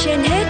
trên hết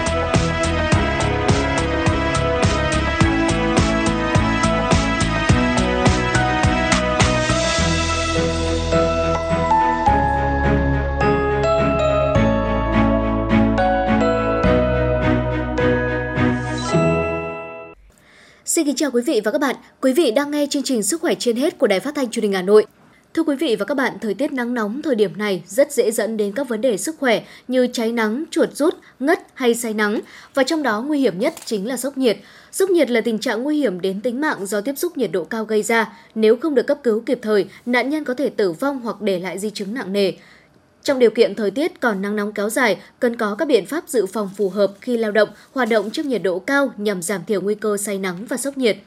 Xin kính chào quý vị và các bạn. Quý vị đang nghe chương trình Sức khỏe trên hết của Đài Phát thanh Truyền hình Hà Nội. Thưa quý vị và các bạn, thời tiết nắng nóng thời điểm này rất dễ dẫn đến các vấn đề sức khỏe như cháy nắng, chuột rút, ngất hay say nắng và trong đó nguy hiểm nhất chính là sốc nhiệt. Sốc nhiệt là tình trạng nguy hiểm đến tính mạng do tiếp xúc nhiệt độ cao gây ra. Nếu không được cấp cứu kịp thời, nạn nhân có thể tử vong hoặc để lại di chứng nặng nề. Trong điều kiện thời tiết còn nắng nóng kéo dài, cần có các biện pháp dự phòng phù hợp khi lao động, hoạt động trước nhiệt độ cao nhằm giảm thiểu nguy cơ say nắng và sốc nhiệt.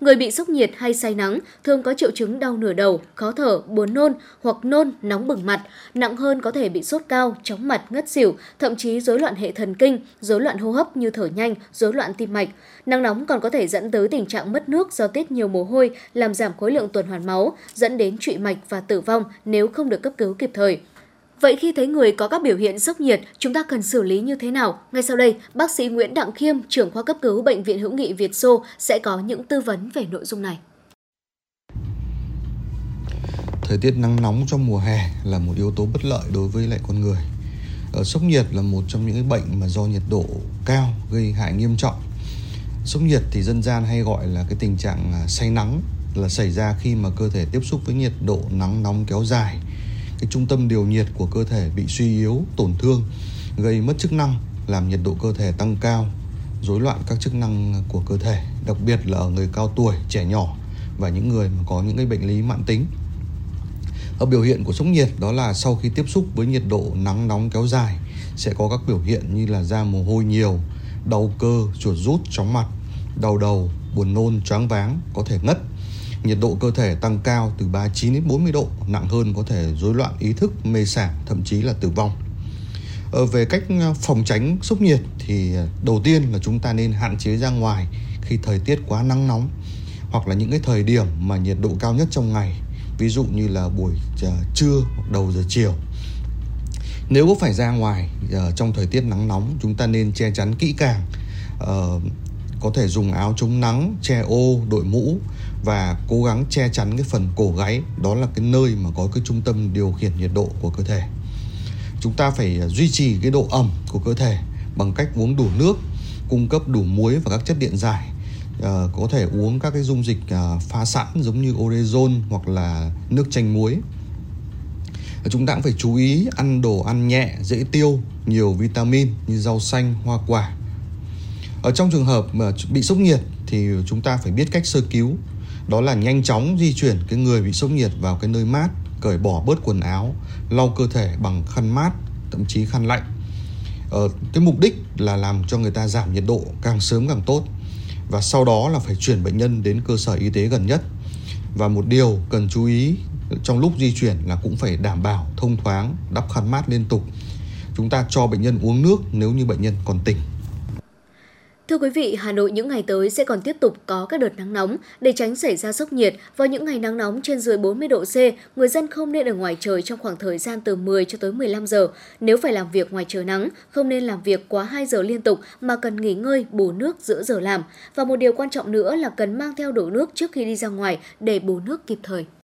Người bị sốc nhiệt hay say nắng thường có triệu chứng đau nửa đầu, khó thở, buồn nôn hoặc nôn, nóng bừng mặt. Nặng hơn có thể bị sốt cao, chóng mặt, ngất xỉu, thậm chí rối loạn hệ thần kinh, rối loạn hô hấp như thở nhanh, rối loạn tim mạch. Nắng nóng còn có thể dẫn tới tình trạng mất nước do tiết nhiều mồ hôi, làm giảm khối lượng tuần hoàn máu, dẫn đến trụy mạch và tử vong nếu không được cấp cứu kịp thời. Vậy khi thấy người có các biểu hiện sốc nhiệt, chúng ta cần xử lý như thế nào? Ngay sau đây, bác sĩ Nguyễn Đặng Khiêm, trưởng khoa cấp cứu Bệnh viện Hữu nghị Việt Xô sẽ có những tư vấn về nội dung này. Thời tiết nắng nóng trong mùa hè là một yếu tố bất lợi đối với lại con người. Ờ, sốc nhiệt là một trong những bệnh mà do nhiệt độ cao gây hại nghiêm trọng. Sốc nhiệt thì dân gian hay gọi là cái tình trạng à, say nắng là xảy ra khi mà cơ thể tiếp xúc với nhiệt độ nắng nóng kéo dài cái trung tâm điều nhiệt của cơ thể bị suy yếu, tổn thương, gây mất chức năng, làm nhiệt độ cơ thể tăng cao, rối loạn các chức năng của cơ thể, đặc biệt là ở người cao tuổi, trẻ nhỏ và những người mà có những cái bệnh lý mãn tính. Ở biểu hiện của sốc nhiệt đó là sau khi tiếp xúc với nhiệt độ nắng nóng kéo dài sẽ có các biểu hiện như là da mồ hôi nhiều, đau cơ, chuột rút, chóng mặt, đau đầu, buồn nôn, choáng váng, có thể ngất nhiệt độ cơ thể tăng cao từ 39 đến 40 độ, nặng hơn có thể rối loạn ý thức, mê sảng, thậm chí là tử vong. Ở về cách ờ, phòng tránh sốc nhiệt thì ờ, đầu tiên là chúng ta nên hạn chế ra ngoài khi thời tiết quá nắng nóng hoặc là những cái thời điểm mà nhiệt độ cao nhất trong ngày, ví dụ như là buổi trưa hoặc đầu giờ chiều. Nếu có phải ra ngoài trong thời tiết nắng nóng, chúng ta nên che chắn kỹ càng, có thể dùng áo chống nắng, che ô, đội mũ và cố gắng che chắn cái phần cổ gáy. Đó là cái nơi mà có cái trung tâm điều khiển nhiệt độ của cơ thể. Chúng ta phải à, duy trì cái độ ẩm của cơ thể bằng cách uống đủ nước cung cấp đủ muối và các chất điện giải. À, có thể uống các cái dung dịch à, pha sẵn giống như orezon hoặc là nước chanh muối. Chúng ta cũng phải chú ý ăn đồ ăn nhẹ dễ tiêu nhiều vitamin như rau xanh hoa quả ở trong trường hợp mà bị sốc nhiệt thì chúng ta phải biết cách sơ cứu. Đó là nhanh chóng di chuyển cái người bị sốc nhiệt vào cái nơi mát cởi bỏ bớt quần áo lau cơ thể bằng khăn mát thậm chí khăn lạnh. Ờ, cái mục đích là làm cho người ta giảm nhiệt độ càng sớm càng tốt và sau đó là phải chuyển bệnh nhân đến cơ sở y tế gần nhất. Và một điều cần chú ý trong lúc di chuyển là cũng phải đảm bảo thông thoáng đắp khăn mát liên tục. Chúng ta cho bệnh nhân uống nước nếu như bệnh nhân còn tỉnh. Thưa quý vị, Hà Nội những ngày tới sẽ còn tiếp tục có các đợt nắng nóng. Để tránh xảy ra sốc nhiệt, vào những ngày nắng nóng trên dưới 40 độ C, người dân không nên ở ngoài trời trong khoảng thời gian từ 10 cho tới 15 giờ. Nếu phải làm việc ngoài trời nắng, không nên làm việc quá 2 giờ liên tục mà cần nghỉ ngơi, bù nước giữa giờ làm. Và một điều quan trọng nữa là cần mang theo đủ nước trước khi đi ra ngoài để bù nước kịp thời.